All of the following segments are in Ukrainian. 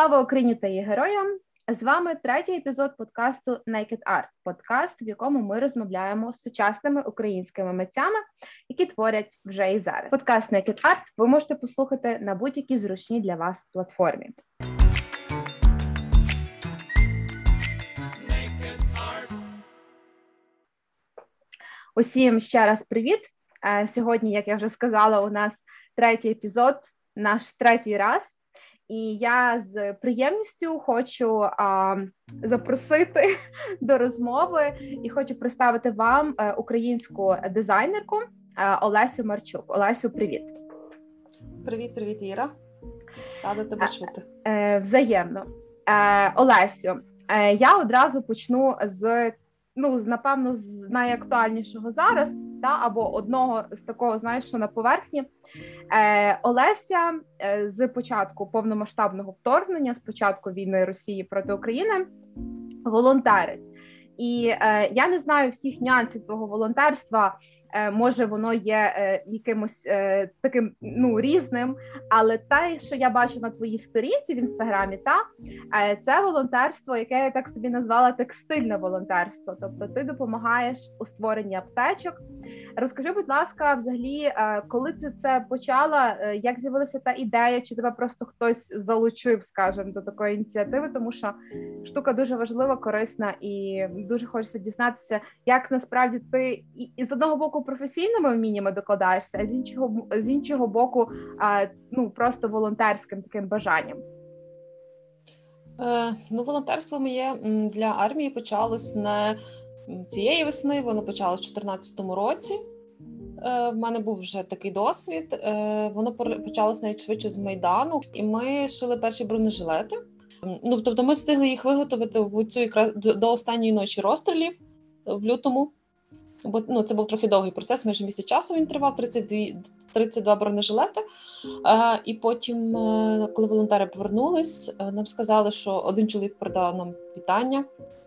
Слава Україні та її героям! З вами третій епізод подкасту Naked Art, подкаст, в якому ми розмовляємо з сучасними українськими митцями, які творять вже і зараз. Подкаст Naked Art ви можете послухати на будь-якій зручній для вас платформі. Усім ще раз привіт. Е, сьогодні, як я вже сказала, у нас третій епізод, наш третій раз. І я з приємністю хочу а, запросити до розмови і хочу представити вам е, українську дизайнерку е, Олесю Марчук. Олесю, привіт. Привіт, привіт, Іра. Рада тебе чути. Е, Взаємно. Е, Олесю, я одразу почну з ну, напевно, з найактуальнішого зараз, та або одного з такого, знаєш, що на поверхні. Е, Олеся е, з початку повномасштабного вторгнення, з початку війни Росії проти України, волонтерить. І е, я не знаю всіх нюансів твого волонтерства. Е, Може, воно є е, якимось е, таким ну різним, але те, що я бачу на твоїй сторінці в інстаграмі, та це волонтерство, яке я так собі назвала текстильне волонтерство. Тобто, ти допомагаєш у створенні аптечок. Розкажи, будь ласка, взагалі, коли ти це почала, як з'явилася та ідея, чи тебе просто хтось залучив, скажімо, до такої ініціативи, тому що штука дуже важлива, корисна і дуже хочеться дізнатися, як насправді ти і, і з одного боку професійними вміннями докладаєшся, а з іншого з іншого боку, а, ну просто волонтерським таким бажанням. Е, Ну, волонтерство моє для армії почалось не цієї весни, воно почалось у 2014 році. Е, В мене був вже такий досвід. Е, Воно почалось навіть швидше з майдану, і ми шили перші бронежилети. Ну тобто, ми встигли їх виготовити в цю якраз до останньої ночі розстрілів в лютому. Бо ну, це був трохи довгий процес, майже місяць часу він тривав 32 32 бронежилети. Е, І потім, е, коли волонтери повернулись, е, нам сказали, що один чоловік передав нам вітання,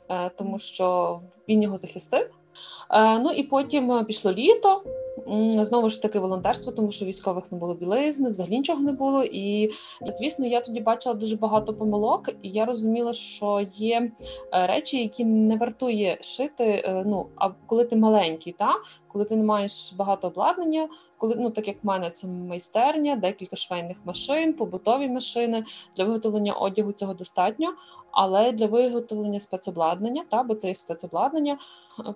е, тому що він його захистив. Е, Ну і потім пішло літо. Знову ж таки, волонтерство, тому що військових не було білизни, взагалі нічого не було. І звісно, я тоді бачила дуже багато помилок, і я розуміла, що є е, речі, які не вартує шити. Е, ну а коли ти маленький, та коли ти не маєш багато обладнання, коли ну так як в мене це майстерня, декілька швейних машин, побутові машини для виготовлення одягу цього достатньо. Але для виготовлення спецобладнання, та бо це є спецобладнання.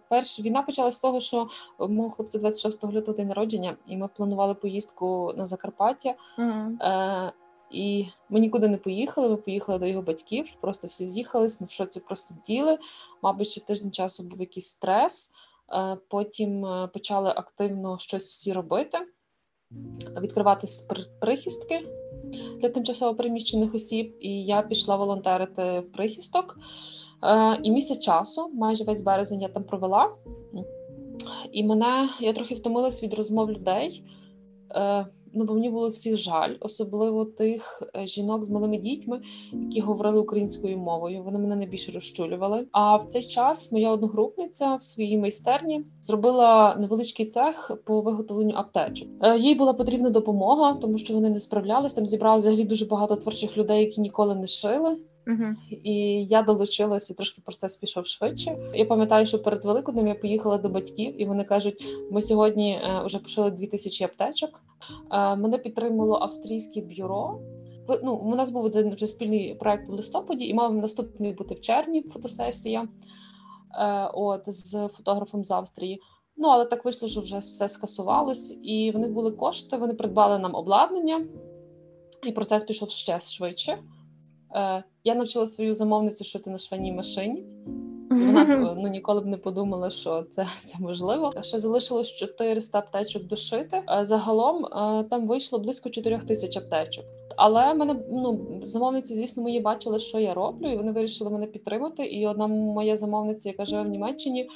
Перша війна почалася з того, що мого хлопця 26 лютого день народження, і ми планували поїздку на Закарпаття. Uh-huh. Е, І ми нікуди не поїхали. Ми поїхали до його батьків. Просто всі з'їхались. Ми в шоці просиділи. Мабуть, ще тиждень часу був якийсь стрес. Е, потім е, почали активно щось всі робити, відкривати прихистки для тимчасово переміщених осіб. І я пішла волонтерити в прихисток. Е, і місяць часу, майже весь березень, я там провела. І мене я трохи втомилась від розмов людей. Ну, бо мені було всіх жаль, особливо тих е, жінок з малими дітьми, які говорили українською мовою. Вони мене найбільше розчулювали. А в цей час моя одногрупниця в своїй майстерні зробила невеличкий цех по виготовленню аптечок. Е, їй була потрібна допомога, тому що вони не справлялись. Там зібрали взагалі дуже багато творчих людей, які ніколи не шили. І я долучилася, трошки процес пішов швидше. Я пам'ятаю, що перед Великоднем я поїхала до батьків, і вони кажуть: ми сьогодні е, вже пошили 2000 аптечок. Е, мене підтримало австрійське бюро. Ну, у нас був один вже спільний проект в листопаді, і мав наступний бути в червні фотосесія. Е, от з фотографом з Австрії. Ну але так вийшло, що вже все скасувалось, і в них були кошти. Вони придбали нам обладнання, і процес пішов ще швидше. Е, Я навчила свою замовницю шити на швейній машині. Вона ну ніколи б не подумала, що це це можливо. Ще залишилось 400 аптечок дошити. Е, загалом е, там вийшло близько 4 тисяч аптечок. Але мене ну замовниці, звісно, мої бачили, що я роблю, і вони вирішили мене підтримати. І одна моя замовниця, яка живе в Німеччині,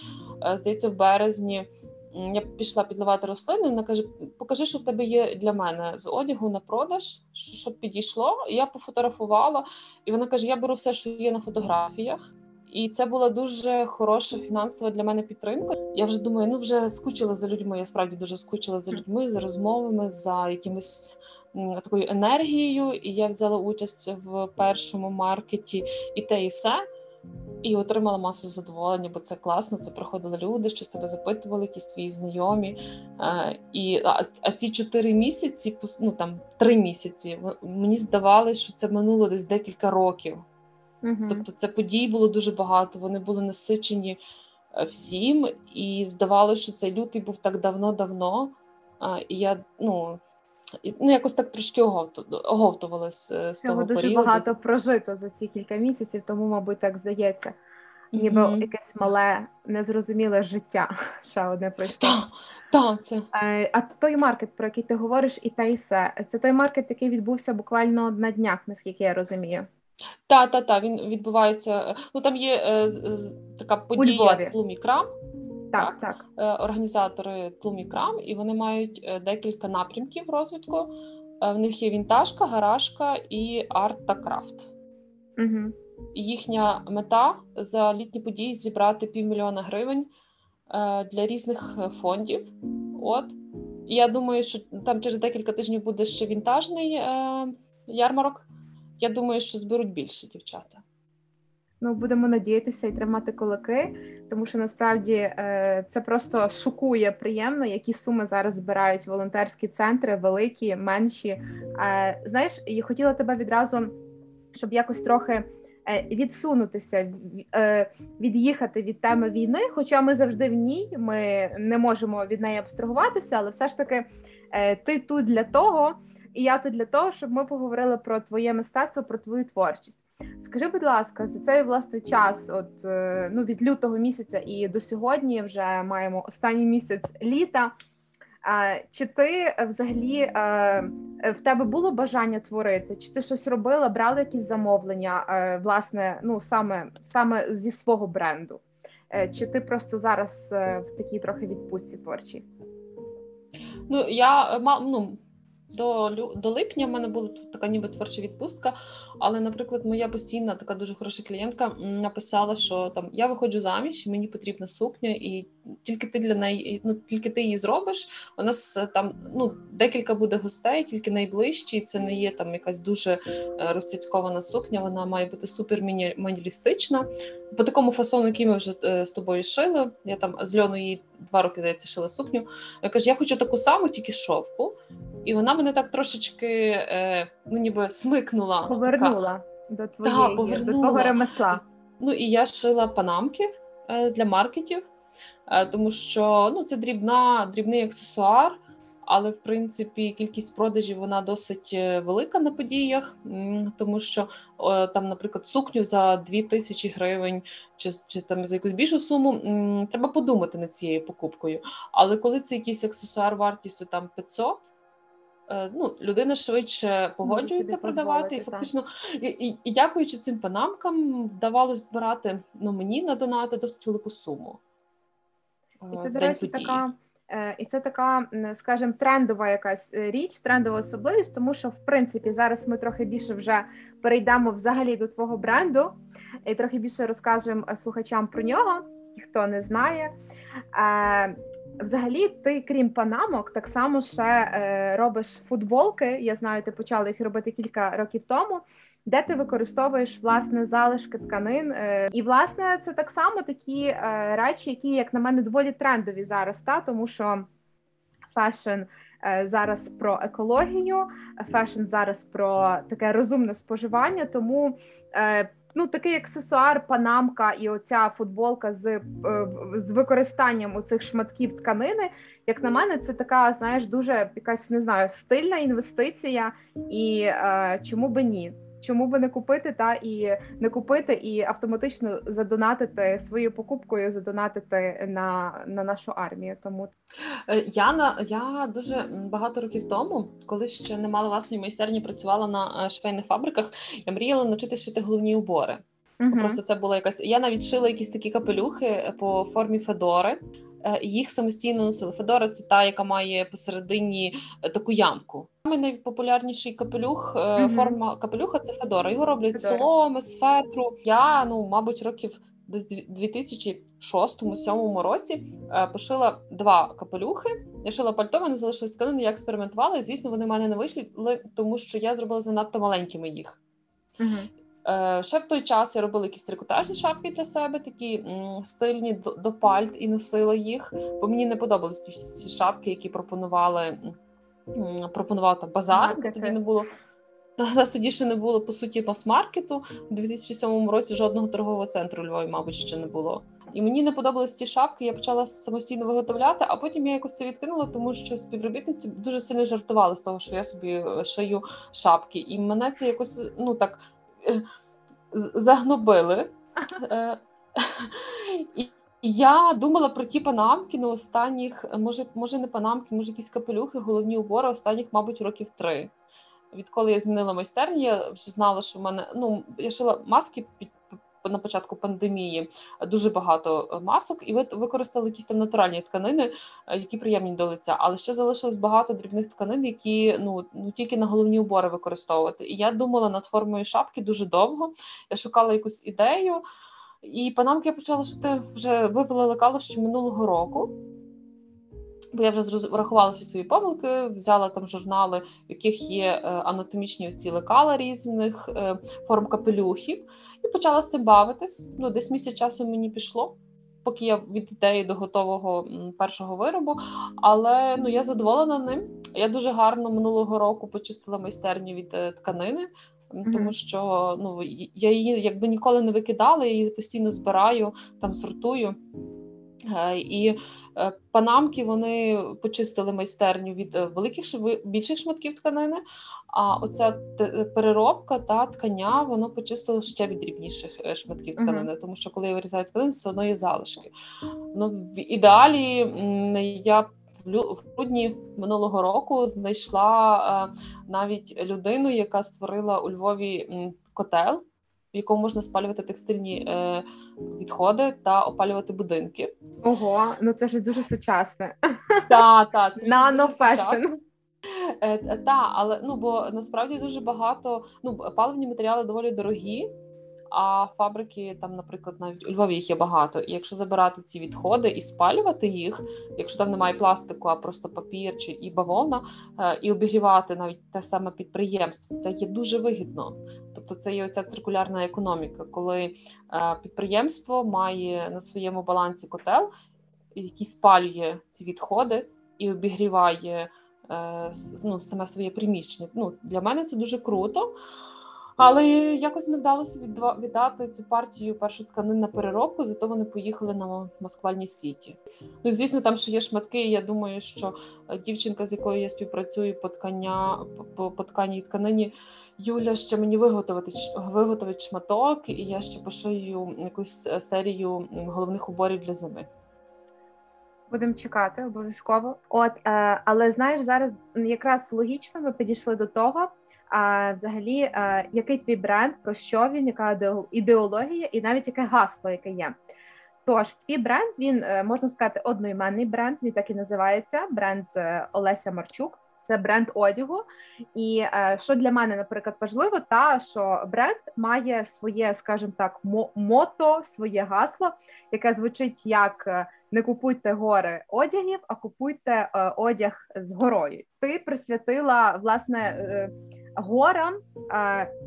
здається, в березні я пішла підливати рослини. Вона каже: Покажи, що в тебе є для мене з одягу на продаж, щоб підійшло. Я пофотографувала, і вона каже: Я беру все, що є на фотографіях. І це була дуже хороша фінансова для мене підтримка. Я вже думаю, ну вже скучила за людьми. Я справді дуже скучила за людьми, за розмовами, за якимось такою енергією, і я взяла участь в першому маркеті і те, і все. І отримала масу задоволення, бо це класно. Це приходили люди, що себе запитували, якісь твої знайомі. Е, і а, а ці чотири місяці, ну там три місяці, мені здавалося, що це минуло десь декілька років. Угу. Тобто, це подій було дуже багато. Вони були насичені е, всім, і здавалося, що цей лютий був так давно-давно. І я ну ну якось так трошки оговтувалась е, з Цього того дуже періоду. багато прожито за ці кілька місяців, тому, мабуть, так здається. Ніби mm-hmm. якесь мале незрозуміле життя ще одне пройшло. Та, це. Е, а той маркет, про який ти говориш, і та і все, це той маркет, який відбувся буквально на днях, наскільки я розумію. Так, так, так, він відбувається. Ну там є е, з, така подія Тлумікрам. Так, так. Е, організатори Тлумікрам, і вони мають е, декілька напрямків розвитку. Е, в них є вінтажка, гаражка і арт та крафт. Угу. Їхня мета за літні події зібрати півмільйона гривень для різних фондів. От я думаю, що там через декілька тижнів буде ще вінтажний е, ярмарок. Я думаю, що зберуть більше дівчата. Ну, будемо надіятися і тримати кулаки, тому що насправді е, це просто шокує приємно, які суми зараз збирають волонтерські центри, великі, менші. Е, знаєш, і хотіла тебе відразу, щоб якось трохи е, відсунутися, від'їхати від теми війни. Хоча ми завжди в ній, ми не можемо від неї абстрагуватися, але все ж таки ти тут для того, і я тут для того, щоб ми поговорили про твоє мистецтво, про твою творчість. Скажи, будь ласка, за цей власне час, от е, ну від лютого місяця і до сьогодні, вже маємо останній місяць літа. Чи ти взагалі е, в тебе було бажання творити? Чи ти щось робила, брала якісь замовлення, е, власне, ну саме саме зі свого бренду? Чи ти просто зараз в такій трохи відпустці творчій? Ну я ну, до до липня в мене була така ніби творча відпустка. Але, наприклад, моя постійна така дуже хороша клієнтка написала, що там я виходжу заміж, мені потрібна сукня, і тільки ти для неї, ну тільки ти її зробиш. У нас е, там ну декілька буде гостей, тільки найближчі. Це не є там якась дуже е, розцяцькована сукня. Вона має бути супер мінімалістична. По такому фасону, який ми вже е, з тобою шили. Я там з льону її два роки здається, шила сукню. Я кажу, я хочу таку саму, тільки шовку. І вона мене так трошечки е, ну ніби смикнула. Повернула до твоєї, да, до твого ремесла. Ну і я шила панамки е, для маркетів, тому що ну, це дрібна, дрібний аксесуар, але в принципі кількість продажів вона досить е, велика на подіях, тому що е, там, наприклад, сукню за 2 тисячі гривень чи чи там за якусь більшу суму треба подумати над цією покупкою. Але коли це якийсь аксесуар вартістю там 500, Е, ну, людина швидше погоджується продавати, і фактично і, і, і дякуючи цим панамкам, вдавалося збирати ну, мені на донати досить велику суму. І це, до речі, така. Е, і це така, скажімо, трендова якась е, річ, трендова особливість, тому що в принципі зараз ми трохи більше вже перейдемо взагалі до твого бренду і трохи більше розкажемо слухачам про нього, хто не знає. Взагалі, ти, крім панамок, так само ще е, робиш футболки. Я знаю, ти почала їх робити кілька років тому, де ти використовуєш власне залишки тканин. Е, і власне це так само такі е, речі, які, як на мене, доволі трендові зараз, та тому що fashion. Е, зараз про екологію, fashion зараз про таке розумне споживання. Тому е, ну такий аксесуар, панамка і оця футболка з е, з використанням оцих шматків тканини. Як на мене, це така, знаєш, дуже якась не знаю, стильна інвестиція, і е, чому би ні? Чому би не купити та і не купити, і автоматично задонатити своєю покупкою, задонатити на на нашу армію? Тому е, я на я дуже багато років тому, коли ще не мала власної майстерні, працювала на е, швейних фабриках. Я мріяла навчитися шити головні убори. uh Просто це була якась. Я навіть шила якісь такі капелюхи по формі Федори. Е, їх самостійно носили. Федора це та, яка має посередині таку ямку. Найпопулярніший капелюх, mm-hmm. форма капелюха це Федора. Його роблять з соломи, з фетру. Я ну, мабуть, років десь 2006-2007 році е, пошила два капелюхи. Я шила пальто, мене залишилось тканини, я експериментувала, і звісно, вони в мене не вийшли, тому що я зробила занадто маленькими їх. Uh-huh. Ще в той час я робила якісь трикотажні шапки для себе, такі стильні до, до пальт і носила їх, бо мені не подобались ці шапки, які пропонували пропонував там базар, де тоді не було. Нас тоді ще не було по суті мас-маркету. У 2007 році жодного торгового центру у Львові, мабуть, ще не було. І мені не подобались ті шапки. Я почала самостійно виготовляти, а потім я якось це відкинула, тому що співробітниці дуже сильно жартували з того, що я собі е, шию шапки, і мене це якось ну так е, загнобили. Е, і я думала про ті панамки на останніх, може, може не панамки, може якісь капелюхи, головні убори останніх, мабуть, років три. Відколи я змінила майстерню, я вже знала, що в мене ну я шила маски під на початку пандемії дуже багато е, масок, і ви використали якісь там натуральні тканини, е, які приємні до лиця. Але ще залишилось багато дрібних тканин, які ну ну тільки на головні убори використовувати. І я думала над формою шапки дуже довго. Я шукала якусь ідею, і панамки я почала шити вже вивела лекало ще минулого року бо я вже врахувала всі свої помилки, взяла там журнали, в яких є е, анатомічні ці лекала різних е, форм капелюхів, і почала з цим бавитись. Ну, десь місяць часу мені пішло. Поки я від ідеї до готового першого виробу, але ну я задоволена ним. Я дуже гарно минулого року почистила майстерню від е, тканини, тому що ну я її якби ніколи не викидала, я її постійно збираю, там сортую. І Е, панамки вони почистили майстерню від е, великих більших шматків тканини. А оця переробка та ткання воно почистило ще від дрібніших е, шматків тканини, uh-huh. тому що коли я вирізаю тканину, все одно є залишки. Ну, В ідеалі я в грудні минулого року знайшла навіть людину, яка створила у Львові котел в якому можна спалювати текстильні е, відходи та опалювати будинки. Ого, ну це щось дуже сучасне. Так, так, fashion. Е, та, але ну бо насправді дуже багато ну паливні матеріали доволі дорогі. А фабрики там, наприклад, навіть у Львові їх є багато. І якщо забирати ці відходи і спалювати їх, якщо там немає пластику, а просто папір чи і бавовна, е, і обігрівати навіть те саме підприємство, це є дуже вигідно. Тобто, це є оця циркулярна економіка, коли е, підприємство має на своєму балансі котел, який спалює ці відходи і обігріває е, ну, саме своє приміщення. Ну для мене це дуже круто. Але якось не вдалося віддати цю партію першу тканин на переробку, зато вони поїхали на Москвальні сіті. Ну, звісно, там ще є шматки. і Я думаю, що е, дівчинка, з якою я співпрацюю по ткання по, по тканині, Юля ще мені виготовить виготовить шматок, і я ще пошию якусь е, серію головних уборів для зими. Будемо чекати обов'язково. От, е, але знаєш, зараз якраз логічно ми підійшли до того. А взагалі, а, який твій бренд, про що він, яка ідеологія, і навіть яке гасло, яке є. Тож, твій бренд він е, можна сказати одноіменний бренд. Він так і називається бренд е, Олеся Марчук. Це бренд одягу. І е, що для мене, наприклад, важливо, та що бренд має своє, скажімо так, мото, своє гасло, яке звучить як не купуйте гори одягів, а купуйте одяг з горою. Ти присвятила власне горам,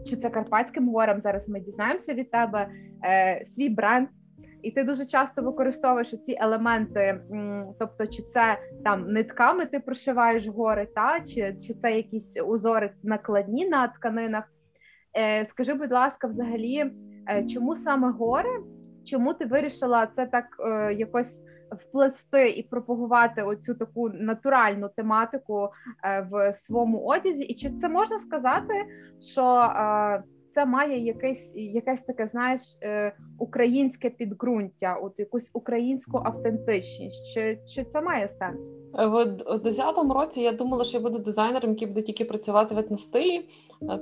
чи це Карпатським горам, зараз ми дізнаємося від тебе е, свій бренд. І ти дуже часто використовуєш ці елементи, тобто, чи це там нитками ти прошиваєш гори, та чи чи це якісь узори накладні на тканинах. Е, Скажи, будь ласка, взагалі, е, чому саме гори? Чому ти вирішила це так е, якось вплести і пропагувати оцю таку натуральну тематику е, в своєму одязі, і чи це можна сказати, що е, це має якесь якесь таке, знаєш, е, українське підґрунтя, от якусь українську автентичність? Чи чи це має сенс? В 10-му році я думала, що я буду дизайнером, який буде тільки працювати в етностилі,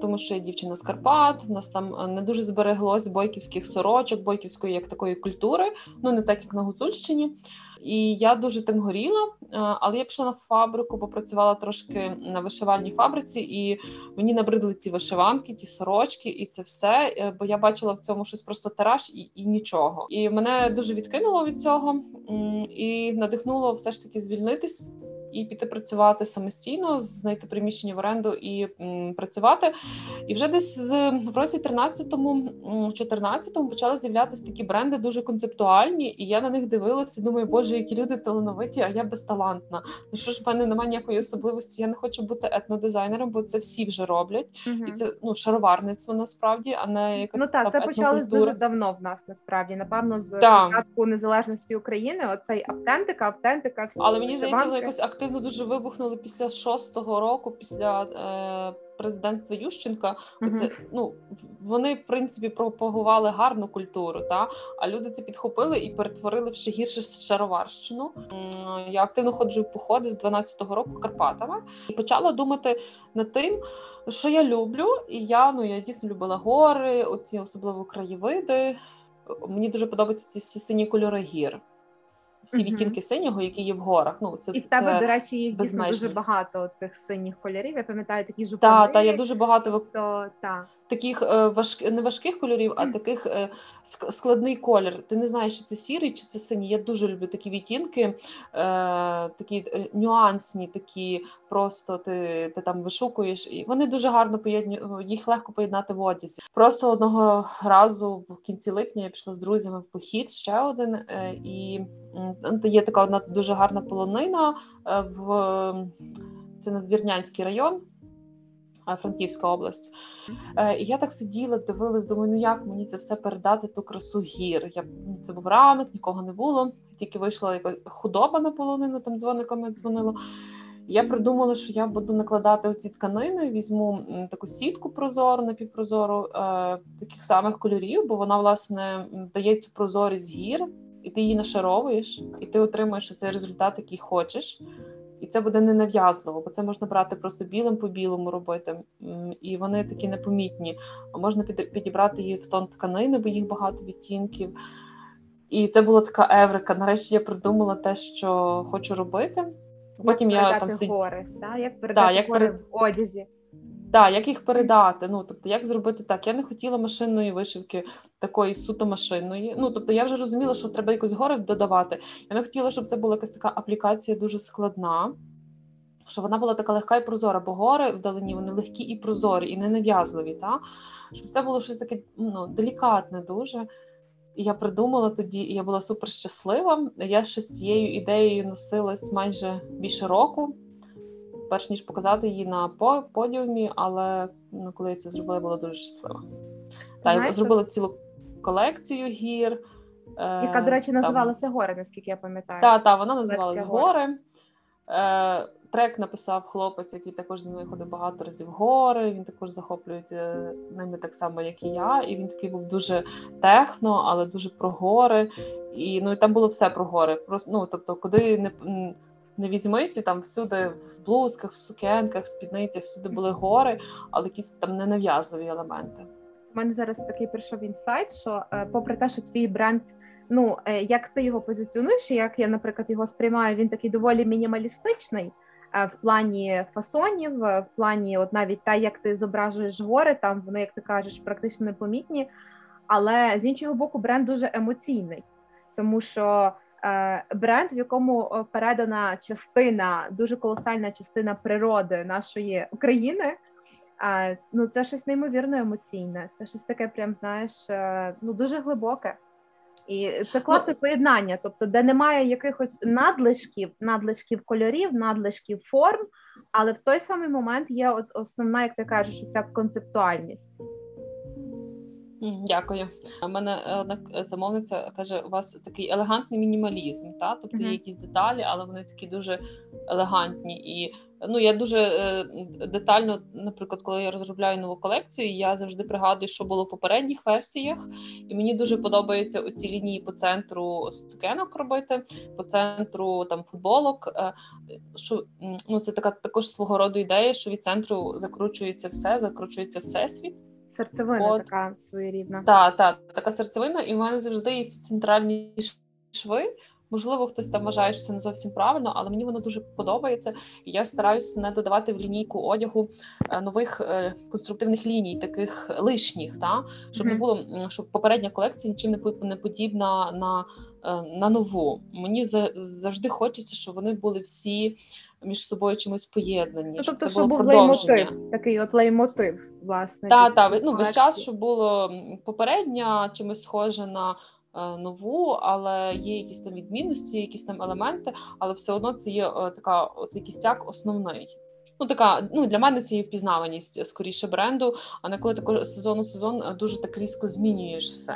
тому що я дівчина з Карпат. У нас там не дуже збереглось бойківських сорочок, бойківської як такої культури, ну не так як на Гуцульщині. І я дуже тим горіла, але я пішла на фабрику, попрацювала трошки на вишивальній фабриці, і мені набридли ці вишиванки, ті сорочки, і це все. Е, бо я бачила в цьому щось просто тираж і і нічого. І мене дуже відкинуло від цього і надихнуло все ж таки звільнитись і піти працювати самостійно, знайти приміщення в оренду і м, працювати. І вже десь з в році 13-му, 14-му почали з'являтися такі бренди дуже концептуальні, і я на них дивилася. Думаю, боже, які люди талановиті, а я безталантна. Ну що ж в мене немає ніякої особливості? Я не хочу бути етнодизайнером, бо це всі вже роблять, uh і це ну шароварництво насправді, а не якась ну так. Це почалось дуже давно в нас. Насправді, напевно, з початку незалежності України. Оцей автентика, автентика, всі але мені здається, воно якось активно дуже вибухнули після шостого року, після е, президентства Ющенка. Uh-huh. Оце, ну вони в принципі пропагували гарну культуру, та а люди це підхопили і перетворили в ще гірше шароварщину. Я активно ходжу в походи з 12-го року Карпатами і почала думати над тим, що я люблю, і я ну я дійсно любила гори, оці особливо краєвиди. Мені дуже подобаються ці всі сині кольори гір всі uh-huh. відтінки синього, які є в горах. Ну це і в тебе, це до речі, їх дійсно дуже багато цих синіх кольорів. Я пам'ятаю такі жупани. Так, та я дуже багато то, та таких е, важк... не важких кольорів, а таких е, складний колір. Ти не знаєш, чи це сірий, чи це синій. Я дуже люблю такі відтінки, е, такі нюансні, такі просто ти ти там вишукуєш, і вони дуже гарно поєдню, їх легко поєднати в одязі. Просто одного разу в кінці липня я пішла з друзями в похід ще один, е, і є така одна дуже гарна полонина е, в це надвірнянський район. Франківська область. Е, І я так сиділа, дивилась, думаю, ну як мені це все передати ту красу гір. Я ну, Це був ранок, нікого не було. Тільки вийшла якась худоба на полонину, там дзвониками дзвонило. Я придумала, що я буду накладати оці тканини, візьму таку сітку прозору, напівпрозору, е, таких самих кольорів, бо вона, власне, дає цю прозорість гір, і ти її нашаровуєш, і ти отримуєш цей результат, який хочеш і це буде ненав'язливо, бо це можна брати просто білим по білому робити, і вони такі непомітні. А можна підібрати їх в тон тканини, бо їх багато відтінків. І це була така еврика. Нарешті я придумала те, що хочу робити. Потім як я там да? як передати да, як гори перед... в одязі. Так, як їх передати? Ну тобто, як зробити так? Я не хотіла машинної вишивки, такої суто машинної. Ну тобто, я вже розуміла, що треба якось гори додавати. Я не хотіла, щоб це була якась така аплікація дуже складна, що вона була така легка і прозора, бо гори вдалині вони легкі і прозорі, і не нав'язливі. Та? Щоб це було щось таке ну, делікатне, дуже. І я придумала тоді, і я була супер щаслива. Я ще з цією ідеєю носилась майже більше року перш ніж показати її на подіумі, але ну, коли я це зробила, я була дуже щаслива. Та я зробила цілу колекцію гір. Е, Яка, до речі, називалася там... Гори, наскільки я пам'ятаю. Так, так, вона називалася Гори. Е, Трек написав хлопець, який також зі мною ходив багато разів гори. Він також захоплюється ними так само, як і я. І він такий був дуже техно, але дуже про гори. І ну і там було все про гори. Просто ну тобто, куди не не візьмись, і там всюди в блузках, в сукенках, в спідницях, всюди були гори, але якісь там ненав'язливі елементи. У мене зараз такий прийшов інсайт, що е, попри те, що твій бренд, ну е, як ти його позиціонуєш, як я, наприклад, його сприймаю, він такий доволі мінімалістичний. Е, в плані фасонів, в плані, от навіть те, як ти зображуєш гори, там вони, як ти кажеш, практично непомітні. Але з іншого боку, бренд дуже емоційний, тому що бренд, в якому передана частина, дуже колосальна частина природи нашої України. Ну, це щось неймовірно емоційне. Це щось таке, прям знаєш, е, ну дуже глибоке. І це класне поєднання, тобто, де немає якихось надлишків, надлишків кольорів, надлишків форм, але в той самий момент є от основна, як ти кажеш, ця концептуальність. Дякую. У мене е, одна замовниця каже: у вас такий елегантний мінімалізм, та тобто є якісь деталі, але вони такі дуже елегантні. І ну я дуже е, детально, наприклад, коли я розробляю нову колекцію, я завжди пригадую, що було в попередніх версіях, і мені дуже подобається оці лінії по центру сукенок робити, по центру там футболок. Е, що ну це така також свого роду ідея, що від центру закручується все, закручується всесвіт. Серцевина От. така своєрідна. Так, так, така серцевина, і в мене завжди є ці центральні шви. Можливо, хтось там вважає, що це не зовсім правильно, але мені воно дуже подобається. І я стараюся не додавати в лінійку одягу е, нових е, конструктивних ліній, таких лишніх, та щоб не було щоб попередня колекція нічим не подібна на на нову. Мені завжди хочеться, щоб вони були всі між собою чимось поєднані. Ну, тобто, щоб це було був леймотив, такий от леймотив, власне. Так, так, ну весь час, щоб було попередня, чимось схоже на е, нову, але є якісь там відмінності, якісь там елементи, але все одно це є е, така оцей кістяк основний. Ну, така ну для мене це є впізнаваність скоріше бренду. А не коли також сезону сезон е, дуже так різко змінюєш все.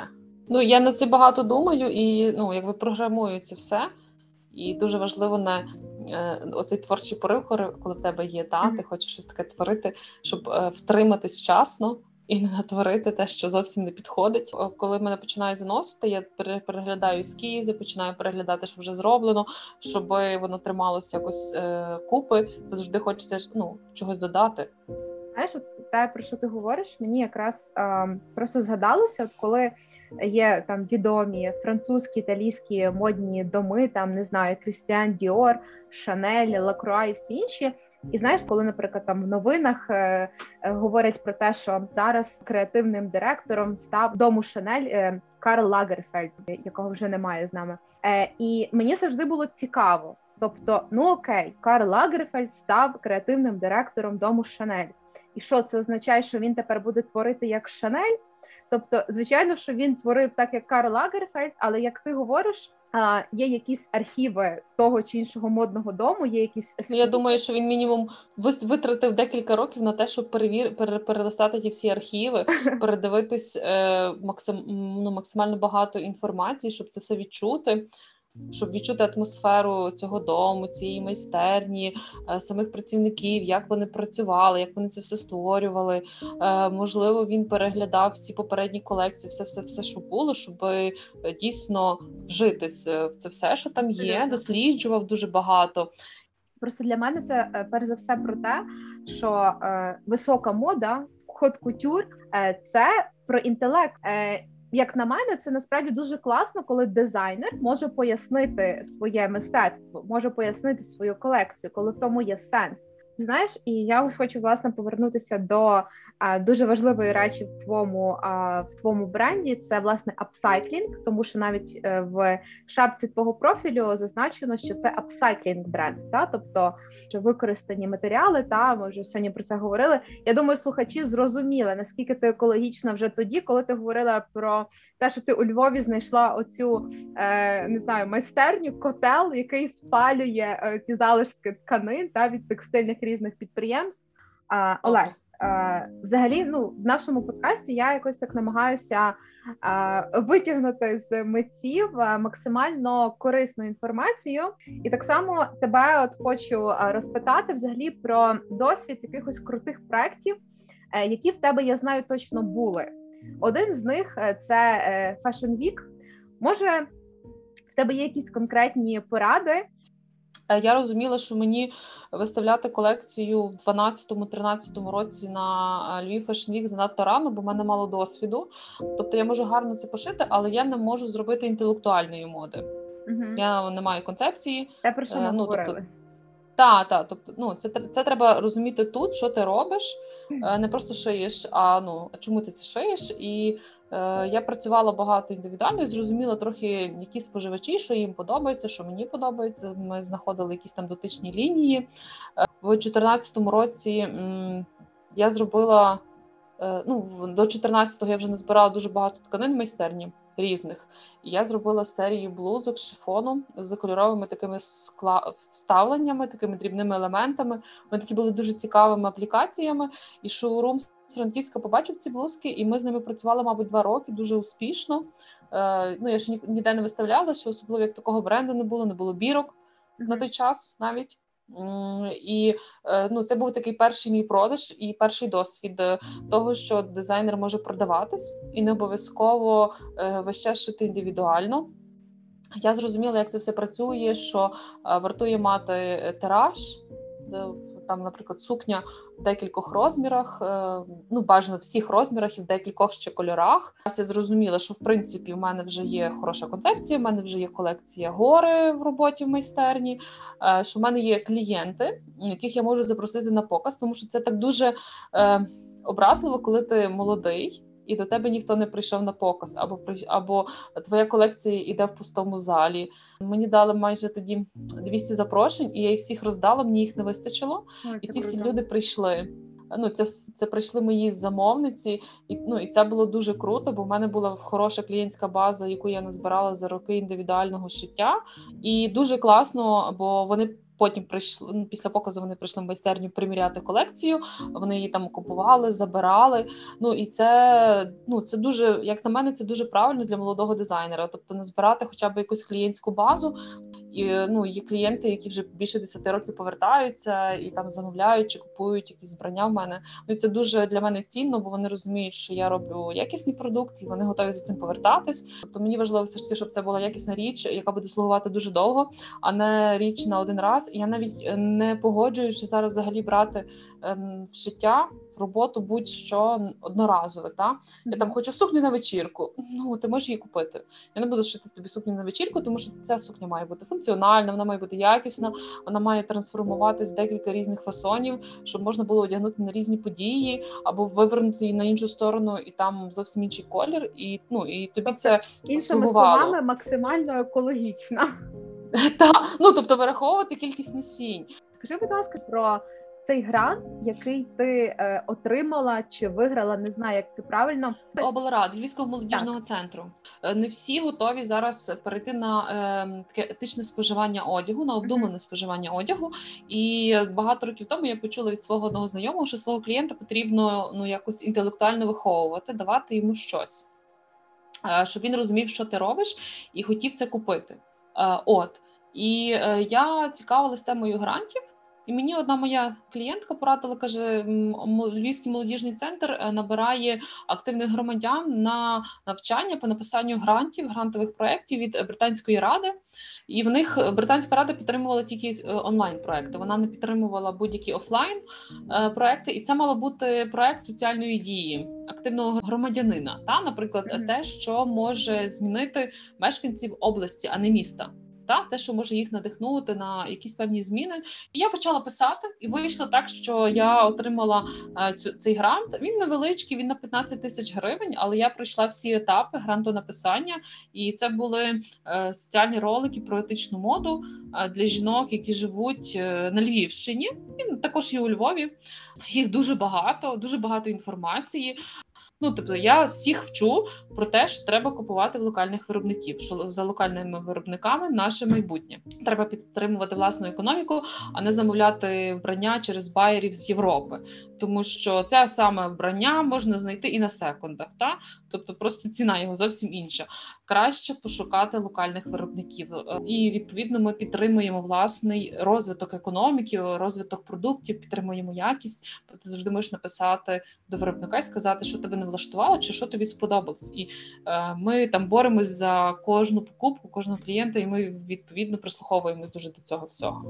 Ну я на це багато думаю, і ну якби програмую це все. І дуже важливо не е, оцей творчий порив, коли в тебе є та ти хочеш щось таке творити, щоб е, втриматись вчасно і не натворити те, що зовсім не підходить. Коли мене починає заносити, я переглядаю ескізи, починаю переглядати, що вже зроблено, щоб воно трималося якось е, купи. Завжди хочеться ну, чогось додати. Знаєш, от те, про що ти говориш, мені якраз е, просто згадалося, от коли є там відомі французькі італійські модні доми, там не знаю, Крістіан Діор, Шанель, Лакруа і всі інші. І знаєш, коли, наприклад, там в новинах е, е, говорять про те, що зараз креативним директором став дому Шанель е, Карл Лагерфельд, якого вже немає з нами. Е, І мені завжди було цікаво. Тобто, ну окей, Карл Лагерфельд став креативним директором дому Шанель. І що це означає, що він тепер буде творити як Шанель? Тобто, звичайно, що він творив так, як Карл Лагерфельд, але як ти говориш, а, є якісь архіви того чи іншого модного дому, є якісь ну, я думаю, що він мінімум витратив декілька років на те, щоб перевір перелистати ті всі архіви, передивитись е, максим, ну, максимально багато інформації, щоб це все відчути щоб відчути атмосферу цього дому, цієї майстерні, е, самих працівників, як вони працювали, як вони це все створювали. Е, можливо, він переглядав всі попередні колекції, все, все, все, що було, щоб е, дійсно вжитись в це все, що там є, досліджував дуже багато. Просто для мене це перш за все про те, що висока мода, ход кутюр це про інтелект. Як на мене, це насправді дуже класно, коли дизайнер може пояснити своє мистецтво, може пояснити свою колекцію, коли в тому є сенс. Знаєш, і я ось хочу власне повернутися до дуже важливої речі в твоєму в твоєму бренді. Це власне апсайклінг, тому що навіть е, в шапці твого профілю зазначено, що це апсайклінг бренд, та тобто що використані матеріали. Та ми вже сьогодні про це говорили. Я думаю, слухачі зрозуміли наскільки ти екологічна вже тоді, коли ти говорила про те, що ти у Львові знайшла оцю е, не знаю майстерню, котел, який спалює е, ці залишки тканин та від текстильних різних підприємств. А, Олесь, а, взагалі, ну в нашому подкасті я якось так намагаюся а, витягнути з митців максимально корисну інформацію, і так само тебе от хочу розпитати взагалі про досвід якихось крутих проєктів, е, які в тебе я знаю точно були. Один з них е, це е, Fashion Week. Може, в тебе є якісь конкретні поради, я розуміла, що мені виставляти колекцію в 12-13 році на е, Львів Fashion Week занадто рано, бо в мене мало досвіду. Тобто я можу гарно це пошити, але я не можу зробити інтелектуальної моди. Угу. Я не маю концепції. Те, про що ми ну, говорили. Тобто, та, та, тобто, ну це це треба розуміти тут, що ти робиш, не просто шиєш, а ну чому ти це шиєш, і Е, я працювала багато індивідуально, зрозуміла трохи, які споживачі, що їм подобається, що мені подобається. Ми знаходили якісь там дотичні лінії. Е, в 2014 році я зробила е, ну до 14-го я вже не збирала дуже багато тканин в майстерні різних. Я зробила серію блузок шифону з кольоровими такими скла... вставленнями, такими дрібними елементами. Вони такі були дуже цікавими аплікаціями. І шоурум з Франківська побачив ці блузки, і ми з ними працювали, мабуть, два роки дуже успішно. Е, Ну я ще ніде не виставляла, що особливо як такого бренду не було, не було бірок mm-hmm. на той час навіть. І е, ну, це був такий перший мій продаж і перший досвід е, того, що дизайнер може продаватись, і не обов'язково е, весь час шити індивідуально. Я зрозуміла, як це все працює, що вартує мати тираж там, наприклад, сукня в декількох розмірах, е, ну бажано всіх розмірах і в декількох ще кольорах. Я зрозуміла, що в принципі в мене вже є хороша концепція. в мене вже є колекція гори в роботі в майстерні. Е, що в мене є клієнти, яких я можу запросити на показ, тому що це так дуже е, образливо, коли ти молодий і до тебе ніхто не прийшов на показ, або або твоя колекція йде в пустому залі. Мені дали майже тоді 200 запрошень, і я їх всіх роздала. Мені їх не вистачило, Ой, і ці всі люди прийшли. Ну, це це прийшли мої замовниці, і ну і це було дуже круто, бо в мене була хороша клієнтська база, яку я назбирала за роки індивідуального шиття, і дуже класно, бо вони Потім прийшли ну, після показу. Вони прийшли в майстерню приміряти колекцію. Вони її там купували, забирали. Ну і це ну це дуже, як на мене, це дуже правильно для молодого дизайнера. Тобто не збирати хоча б якусь клієнтську базу. І ну є клієнти, які вже більше 10 років повертаються і там замовляють чи купують якісь збрання в мене. Ну це дуже для мене цінно, бо вони розуміють, що я роблю якісний продукт, і вони готові за цим повертатись. Тобто мені важливо все ж таки, щоб це була якісна річ, яка буде слугувати дуже довго, а не річ на один раз. І я навіть е, не погоджуюся зараз взагалі брати ем, в життя в роботу будь-що одноразове. Та я там хочу сукню на вечірку. Ну ти можеш її купити. Я не буду шити тобі сукню на вечірку, тому що ця сукня має бути функціональна, вона має бути якісна, вона має трансформуватись в декілька різних фасонів, щоб можна було одягнути на різні події або вивернути її на іншу сторону, і там зовсім інший колір. І ну і тобі це іншими словами максимально екологічна. Так, ну тобто вираховувати кількість носінь. Скажи, будь ласка, про цей грант, який ти е, отримала чи виграла, не знаю, як це правильно. Облрад Львівського молодіжного так. центру. Е, не всі готові зараз перейти на е, таке етичне споживання одягу, на обдумане mm-hmm. споживання одягу. І багато років тому я почула від свого одного знайомого, що свого клієнта потрібно ну якось інтелектуально виховувати, давати йому щось, е, щоб він розумів, що ти робиш, і хотів це купити. Е, от і е, я цікавилась темою грантів. І мені одна моя клієнтка порадила, каже: Львівський молодіжний центр е, набирає активних громадян на навчання по написанню грантів, грантових проєктів від британської ради. І в них британська рада підтримувала тільки онлайн проекти. Вона не підтримувала будь-які офлайн проекти, і це мало бути проект соціальної дії активного громадянина. Та, наприклад, mm-hmm. те, що може змінити мешканців області, а не міста та те, що може їх надихнути на якісь певні зміни. І я почала писати, і вийшло так, що я отримала е, цю цей грант. Він невеличкий, він на 15 тисяч гривень, але я пройшла всі етапи гранту написання, і це були е, соціальні ролики про етичну моду е, для жінок, які живуть на Львівщині. І також є у Львові. Їх дуже багато, дуже багато інформації. Ну тобто я всіх вчу про те, що треба купувати в локальних виробників, що за локальними виробниками наше майбутнє. Треба підтримувати власну економіку, а не замовляти вбрання через байерів з Європи, тому що це саме вбрання можна знайти і на секундах, та тобто просто ціна його зовсім інша. Краще пошукати локальних виробників, і відповідно ми підтримуємо власний розвиток економіки, розвиток продуктів, підтримуємо якість. Тобто завжди можеш написати до виробника і сказати, що тебе не влаштувало, чи що тобі сподобалось, і е, ми там боремось за кожну покупку, кожного клієнта, і ми відповідно прислуховуємось дуже до цього всього,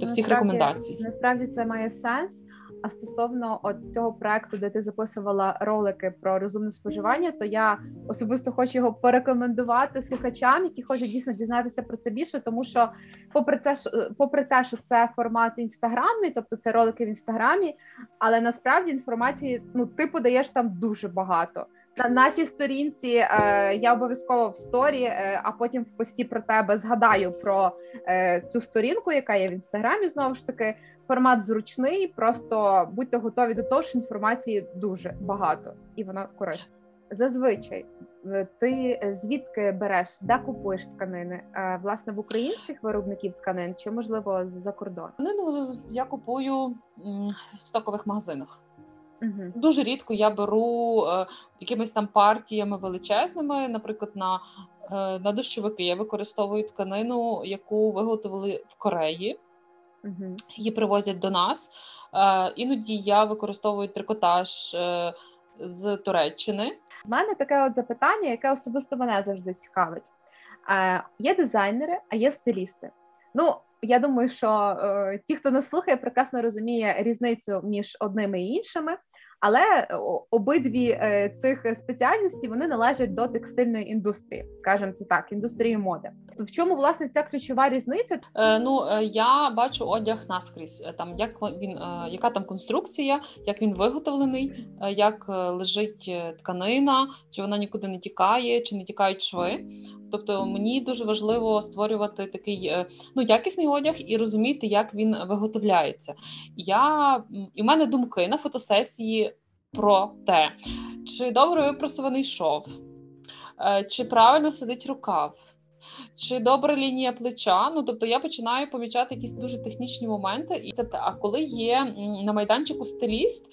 до всіх насправді, рекомендацій. Насправді це має сенс. А стосовно от цього проекту, де ти записувала ролики про розумне споживання, то я особисто хочу його порекомендувати слухачам, які хочуть дійсно дізнатися про це більше, тому що, попри це, попри те, що це формат інстаграмний, тобто це ролики в інстаграмі, але насправді інформації ну ти подаєш там дуже багато. На нашій сторінці е, я обов'язково в сторі, е, а потім в пості про тебе згадаю про е, цю сторінку, яка є в інстаграмі. Знову ж таки, формат зручний. Просто будьте готові до того, що інформації дуже багато і вона корисна. Зазвичай е, ти звідки береш, де купуєш тканини? Е, власне в українських виробників тканин чи можливо за кордон? Ну я купую в стокових магазинах. Угу. Дуже рідко я беру е, якимись там партіями величезними. Наприклад, на е, на дощовики я використовую тканину, яку виготовили в Кореї. Угу. Її привозять до нас. Е, Іноді я використовую трикотаж е, з Туреччини. У мене таке от запитання, яке особисто мене завжди цікавить. Е, Є дизайнери, а є стилісти. Ну я думаю, що е, ті, хто нас слухає, прекрасно розуміє різницю між одними і іншими. Але обидві е, цих спеціальності вони належать до текстильної індустрії, скажімо це так, індустрії моди. То в чому власне ця ключова різниця? Е, ну е, я бачу одяг наскрізь. Е, там як він, е, яка там конструкція, як він виготовлений, е, як лежить тканина, чи вона нікуди не тікає, чи не тікають шви. Тобто мені дуже важливо створювати такий ну якісний одяг і розуміти, як він виготовляється. Я і в мене думки на фотосесії про те, чи добре випросований шов, е, чи правильно сидить рукав, чи добра лінія плеча. Ну тобто я починаю помічати якісь дуже технічні моменти, і це а коли є на майданчику стиліст.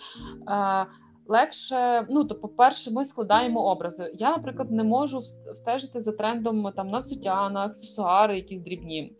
Е, легше, ну то, по-перше, ми складаємо образи. Я, наприклад, не можу встежити за трендом там на взуття, на аксесуари, якісь дрібні.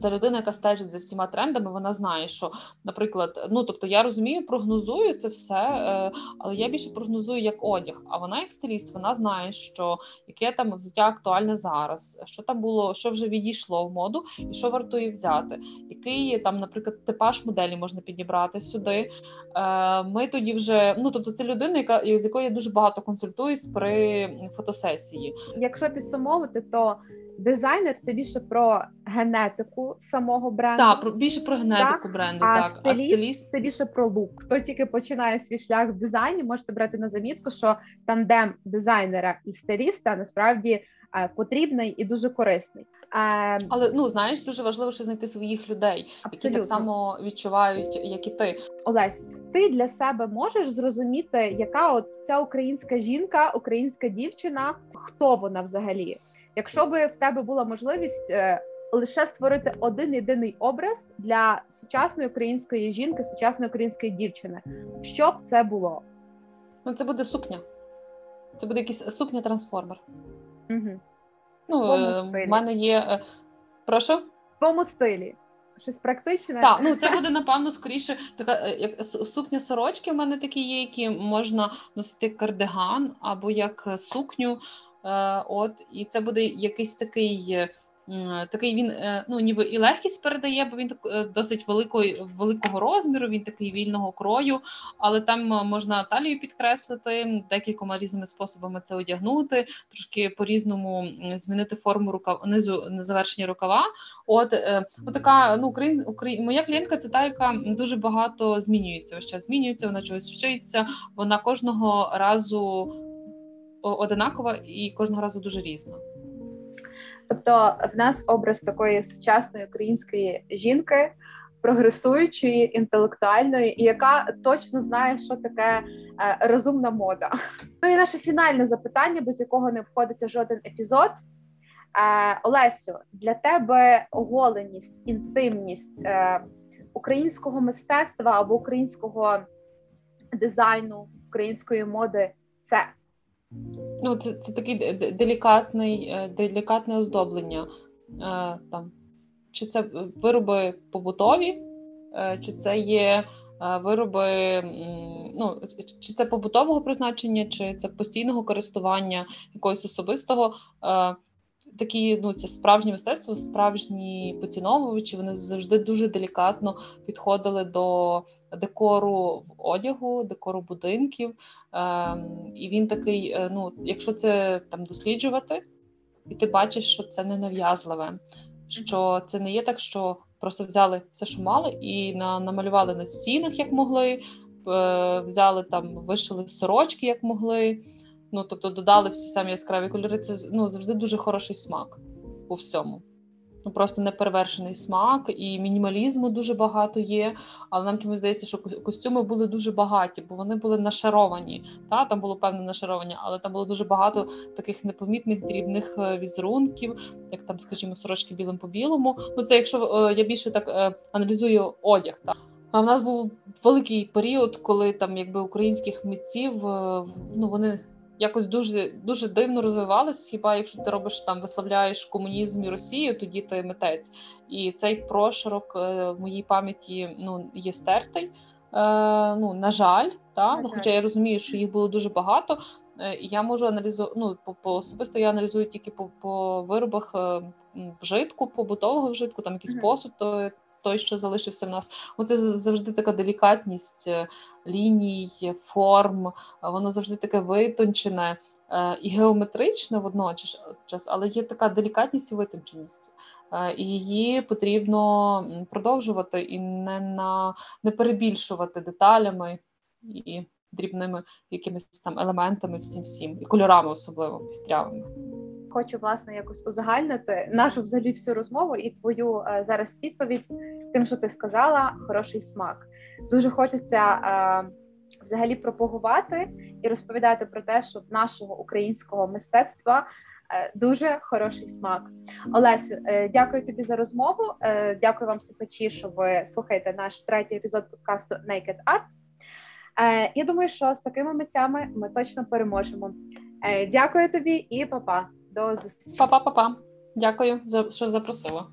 Це людина, яка стежить за всіма трендами, вона знає, що, наприклад, ну тобто я розумію, прогнозую це все, е, але я більше прогнозую як одяг. А вона, як стиліст, вона знає, що яке там взуття актуальне зараз, що там було, що вже відійшло в моду, і що вартує взяти. Який там, наприклад, типаж моделі можна підібрати сюди. Е, ми тоді вже ну тобто, це людина, яка з якою я дуже багато консультуюсь при фотосесії. Якщо підсумовувати, то Дизайнер це більше про генетику самого бренду. Так, про більше про генетику так? бренду. А так. Стиліст, а стиліст це більше про лук. Хто тільки починає свій шлях в дизайні, можете брати на замітку, що тандем дизайнера і стиліста насправді е, потрібний і дуже корисний. Е, Але ну знаєш, дуже важливо ще знайти своїх людей, Абсолютно. які так само відчувають, як і ти. Олесь. Ти для себе можеш зрозуміти, яка от ця українська жінка, українська дівчина, хто вона взагалі? Якщо би в тебе була можливість е, лише створити один єдиний образ для сучасної української жінки, сучасної української дівчини, що б це було? Ну, це буде сукня. Це буде якийсь сукня трансформер. Угу. Ну, е, в мене є. Е, прошу? В тому стилі. Щось практичне? Так, ну це буде, напевно, скоріше така як сукня сорочки. в мене такі є, які можна носити кардиган або як сукню. Е, от і це буде якийсь такий. Е, такий він е, ну ніби і легкість передає, бо він досить великої великого розміру. Він такий вільного крою, але там можна талію підкреслити декількома різними способами це одягнути, трошки по різному змінити форму рукав низу незавершення рукава. От, така ну Україн, Україн, моя клієнтка це та, яка дуже багато змінюється. Весь змінюється, вона чогось вчиться. Вона кожного разу одинакова і кожного разу дуже різна. Тобто, в нас образ такої сучасної української жінки, прогресуючої, інтелектуальної, яка точно знає, що таке е, розумна мода. Ну і наше фінальне запитання, без якого не обходиться жоден епізод. Е, Олесю, для тебе оголеність, інтимність е, українського мистецтва або українського дизайну, української моди це. Ну, це це такий делікатний, е, делікатне оздоблення. Е, там. Чи це вироби побутові, е, чи це є вироби, ну, чи це побутового призначення, чи це постійного користування якогось особистого такі, ну це справжнє мистецтво, справжні поціновувачі. Вони завжди дуже делікатно підходили до декору одягу, декору будинків. Ем, І він такий: е, ну, якщо це там досліджувати, і ти бачиш, що це не нав'язливе, що це не є так, що просто взяли все, що мали, і на, намалювали на стінах, як могли. Е, взяли там, вишили сорочки, як могли, Ну тобто додали всі самі яскраві кольори. Це ну завжди дуже хороший смак у всьому. Ну просто неперевершений смак і мінімалізму дуже багато є. Але нам чомусь здається, що костюми були дуже багаті, бо вони були нашаровані. Та там було певне нашаровання, але там було дуже багато таких непомітних дрібних е, візерунків, як там, скажімо, сорочки білим по білому. Ну це якщо е, я більше так е, аналізую одяг. Та. А в нас був великий період, коли там якби українських митців ну вони якось дуже дуже дивно розвивалися. Хіба якщо ти робиш там, висловляєш комунізм і Росію, тоді ти митець. І цей прошарок е, в моїй пам'яті ну є стертий. Е, ну на жаль, та ну, хоча я розумію, що їх було дуже багато. Е, я можу аналізувати ну, по, по особисто я аналізую тільки по по виробах вжитку, побутового вжитку, там якийсь посуд, то той, що залишився в нас. Оце завжди така делікатність е, ліній, форм, воно завжди таке витончене е, і геометричне водночас, але є така делікатність і витонченість. Е, і її потрібно продовжувати і не на не перебільшувати деталями і дрібними якимись там елементами, всім всім і кольорами, особливо пістрявими хочу власне якось узагальнити нашу взагалі всю розмову і твою е, зараз відповідь тим, що ти сказала, хороший смак. Дуже хочеться е, взагалі пропагувати і розповідати про те, що в нашого українського мистецтва. Е, дуже хороший смак, Олесю. Дякую тобі за розмову. Дякую вам, слухачі, що ви слухаєте наш третій епізод подкасту Naked Art. Я думаю, що з такими митцями ми точно переможемо. Дякую тобі і па-па. До зустрічі. Па-па-па-па. Дякую, що запросила.